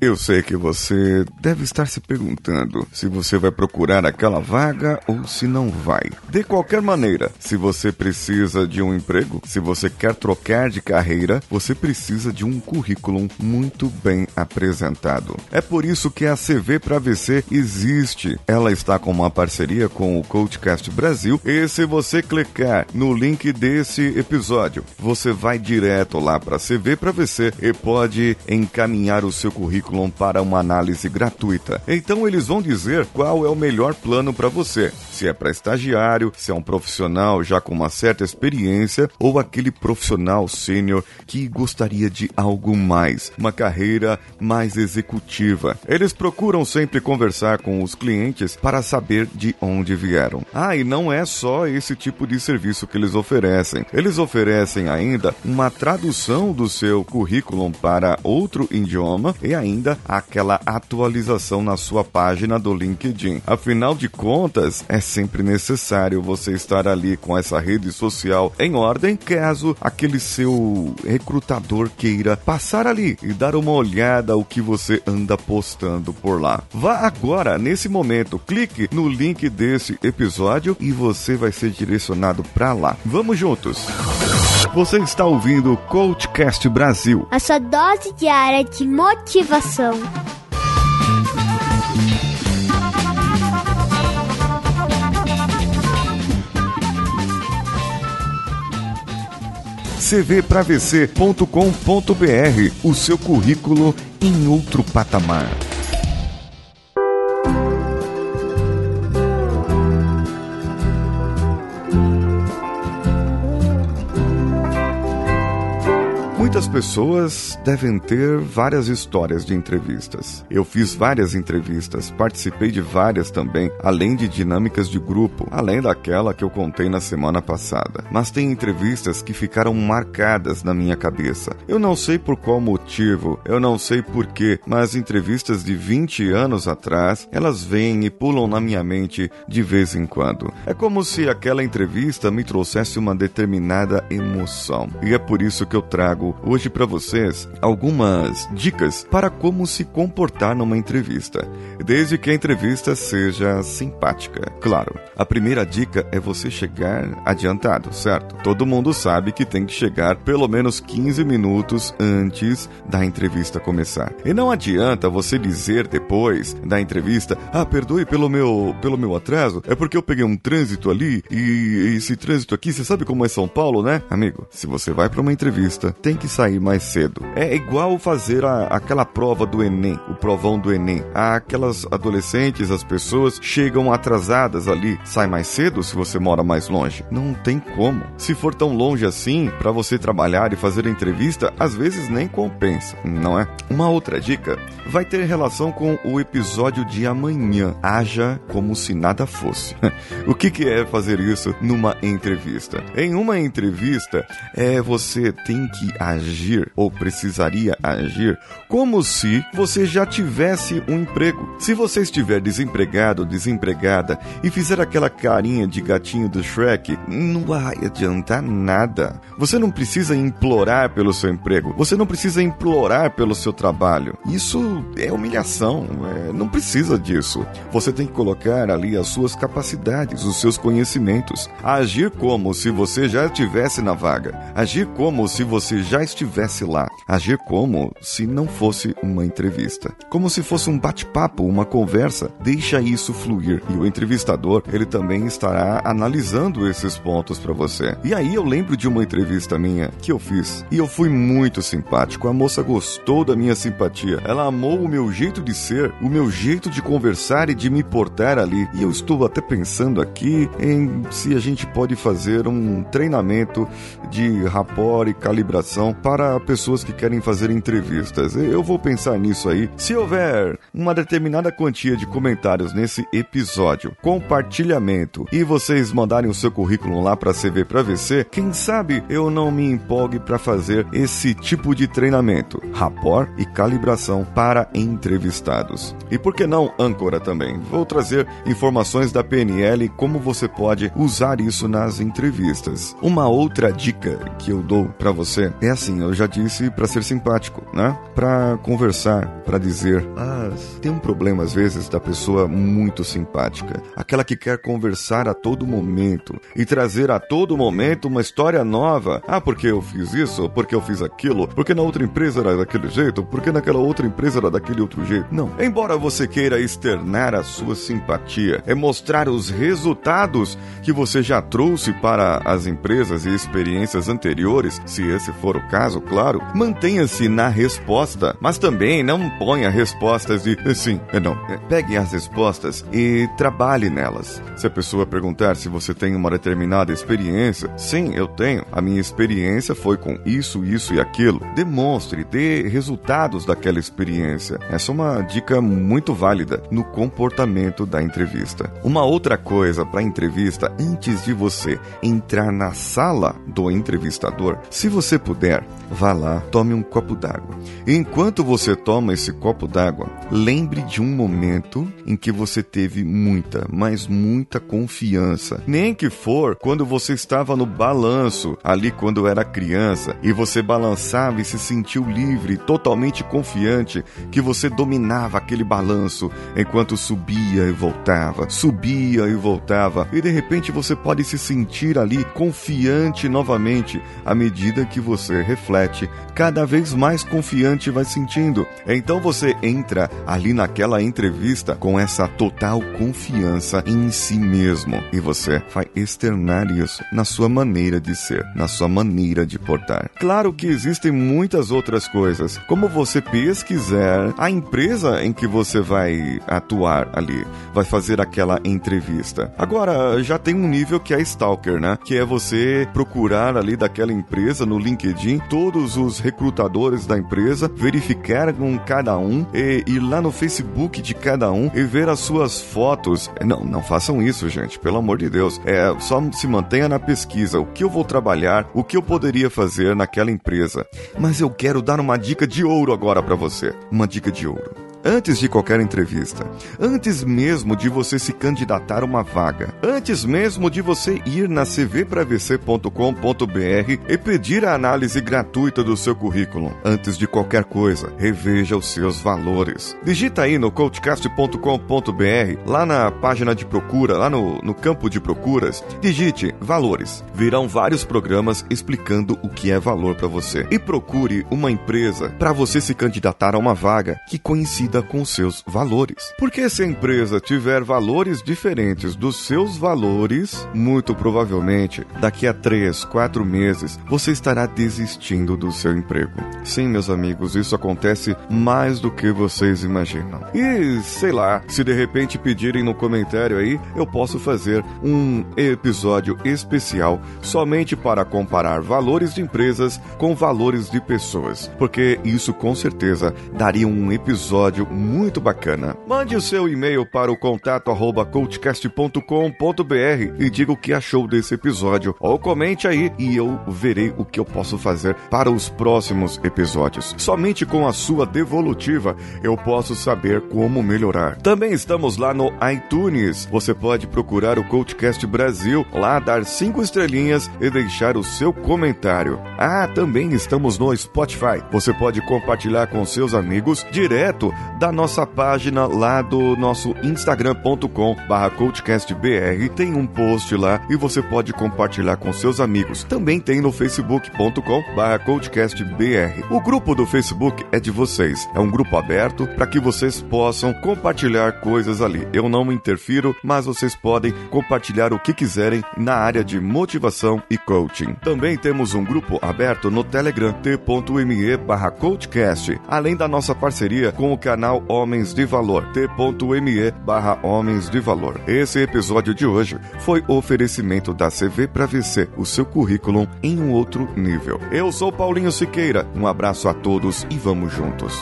Eu sei que você deve estar se perguntando se você vai procurar aquela vaga ou se não vai. De qualquer maneira, se você precisa de um emprego, se você quer trocar de carreira, você precisa de um currículo muito bem apresentado. É por isso que a CV para VC existe. Ela está com uma parceria com o Coachcast Brasil e se você clicar no link desse episódio, você vai direto lá para CV para VC e pode encaminhar o seu currículo currículo para uma análise gratuita. Então eles vão dizer qual é o melhor plano para você. Se é para estagiário, se é um profissional já com uma certa experiência ou aquele profissional sênior que gostaria de algo mais, uma carreira mais executiva. Eles procuram sempre conversar com os clientes para saber de onde vieram. Ah, e não é só esse tipo de serviço que eles oferecem. Eles oferecem ainda uma tradução do seu currículo para outro idioma e ainda ainda aquela atualização na sua página do LinkedIn. Afinal de contas, é sempre necessário você estar ali com essa rede social em ordem, caso aquele seu recrutador queira passar ali e dar uma olhada ao que você anda postando por lá. Vá agora, nesse momento, clique no link desse episódio e você vai ser direcionado para lá. Vamos juntos! Você está ouvindo o Coachcast Brasil. A sua dose diária de motivação. cvpravc.com.br, o seu currículo em outro patamar. Muitas pessoas devem ter várias histórias de entrevistas. Eu fiz várias entrevistas, participei de várias também, além de dinâmicas de grupo, além daquela que eu contei na semana passada. Mas tem entrevistas que ficaram marcadas na minha cabeça. Eu não sei por qual motivo, eu não sei porquê, mas entrevistas de 20 anos atrás, elas vêm e pulam na minha mente de vez em quando. É como se aquela entrevista me trouxesse uma determinada emoção. E é por isso que eu trago hoje para vocês algumas dicas para como se comportar numa entrevista, desde que a entrevista seja simpática. Claro, a primeira dica é você chegar adiantado, certo? Todo mundo sabe que tem que chegar pelo menos 15 minutos antes da entrevista começar. E não adianta você dizer depois da entrevista: "Ah, perdoe pelo meu pelo meu atraso, é porque eu peguei um trânsito ali e esse trânsito aqui, você sabe como é São Paulo, né?" Amigo, se você vai para uma entrevista, tem que sair mais cedo. É igual fazer a, aquela prova do Enem, o provão do Enem. Aquelas adolescentes, as pessoas chegam atrasadas ali. Sai mais cedo se você mora mais longe? Não tem como. Se for tão longe assim, para você trabalhar e fazer entrevista, às vezes nem compensa, não é? Uma outra dica vai ter relação com o episódio de amanhã. Haja como se nada fosse. o que, que é fazer isso numa entrevista? Em uma entrevista, é você tem que agir ou precisaria agir como se você já tivesse um emprego. Se você estiver desempregado ou desempregada e fizer aquela carinha de gatinho do Shrek, não vai adiantar nada. Você não precisa implorar pelo seu emprego, você não precisa implorar pelo seu trabalho. Isso é humilhação, é, não precisa disso. Você tem que colocar ali as suas capacidades, os seus conhecimentos, agir como se você já estivesse na vaga, agir como se você já estivesse lá, agir como se não fosse uma entrevista, como se fosse um bate-papo, uma conversa. Deixa isso fluir e o entrevistador ele também estará analisando esses pontos para você. E aí eu lembro de uma entrevista minha que eu fiz e eu fui muito simpático. A moça gostou da minha simpatia, ela amou o meu jeito de ser, o meu jeito de conversar e de me portar ali. E eu estou até pensando aqui em se a gente pode fazer um treinamento de rapport e calibração para pessoas que querem fazer entrevistas. Eu vou pensar nisso aí. Se houver uma determinada quantia de comentários nesse episódio, compartilhamento e vocês mandarem o seu currículo lá para CV para VC, quem sabe eu não me empolgue para fazer esse tipo de treinamento, rapport e calibração para entrevistados. E por que não âncora também? Vou trazer informações da PNL como você pode usar isso nas entrevistas. Uma outra dica que eu dou para você é a seguinte sim, eu já disse para ser simpático, né? Para conversar, para dizer, ah, tem um problema às vezes da pessoa muito simpática, aquela que quer conversar a todo momento e trazer a todo momento uma história nova. Ah, porque eu fiz isso, porque eu fiz aquilo, porque na outra empresa era daquele jeito, porque naquela outra empresa era daquele outro jeito. Não. Embora você queira externar a sua simpatia, é mostrar os resultados que você já trouxe para as empresas e experiências anteriores, se esse for o caso, claro, mantenha-se na resposta, mas também não ponha respostas de sim, é não. É, pegue as respostas e trabalhe nelas. Se a pessoa perguntar se você tem uma determinada experiência, sim, eu tenho. A minha experiência foi com isso, isso e aquilo. Demonstre, dê resultados daquela experiência. Essa é uma dica muito válida no comportamento da entrevista. Uma outra coisa para entrevista antes de você entrar na sala do entrevistador, se você puder, vá lá, tome um copo d'água. Enquanto você toma esse copo d'água, lembre de um momento em que você teve muita, mas muita confiança. Nem que for quando você estava no balanço, ali quando era criança, e você balançava e se sentiu livre, totalmente confiante, que você dominava aquele balanço enquanto subia e voltava, subia e voltava, e de repente você pode se sentir ali confiante novamente à medida que você reflete, cada vez mais confiante vai sentindo. Então você entra ali naquela entrevista com essa total confiança em si mesmo e você vai externar isso na sua maneira de ser, na sua maneira de portar. Claro que existem muitas outras coisas, como você pesquisar a empresa em que você vai atuar ali, vai fazer aquela entrevista. Agora, já tem um nível que é stalker, né? Que é você procurar ali daquela empresa no LinkedIn todos os recrutadores da empresa, verificar com cada um e ir lá no Facebook de cada um e ver as suas fotos. Não, não façam isso, gente, pelo amor de Deus. É, só se mantenha na pesquisa. O que eu vou trabalhar, o que eu poderia fazer naquela empresa. Mas eu quero dar uma dica de ouro agora para você. Uma dica de ouro antes de qualquer entrevista, antes mesmo de você se candidatar a uma vaga, antes mesmo de você ir na cvpravc.com.br e pedir a análise gratuita do seu currículo, antes de qualquer coisa, reveja os seus valores. Digita aí no coachcast.com.br, lá na página de procura, lá no, no campo de procuras, digite valores. Virão vários programas explicando o que é valor para você. E procure uma empresa para você se candidatar a uma vaga que coincida com seus valores. Porque se a empresa tiver valores diferentes dos seus valores, muito provavelmente daqui a 3, 4 meses você estará desistindo do seu emprego. Sim, meus amigos, isso acontece mais do que vocês imaginam. E sei lá, se de repente pedirem no comentário aí, eu posso fazer um episódio especial somente para comparar valores de empresas com valores de pessoas, porque isso com certeza daria um episódio episódio muito bacana. Mande o seu e-mail para o contato arroba coachcast.com.br e diga o que achou desse episódio. Ou comente aí e eu verei o que eu posso fazer para os próximos episódios. Somente com a sua devolutiva eu posso saber como melhorar. Também estamos lá no iTunes. Você pode procurar o Coachcast Brasil, lá dar cinco estrelinhas e deixar o seu comentário. Ah, também estamos no Spotify. Você pode compartilhar com seus amigos direto da nossa página lá do nosso instagram.com barra. Tem um post lá e você pode compartilhar com seus amigos. Também tem no facebook.com barra. O grupo do Facebook é de vocês. É um grupo aberto para que vocês possam compartilhar coisas ali. Eu não interfiro, mas vocês podem compartilhar o que quiserem na área de motivação e coaching. Também temos um grupo aberto no Telegram t.me barra além da nossa parceria com o canal canal Homens de Valor, t.me barra Homens de Valor. Esse episódio de hoje foi oferecimento da CV para VC, o seu currículo em um outro nível. Eu sou Paulinho Siqueira, um abraço a todos e vamos juntos.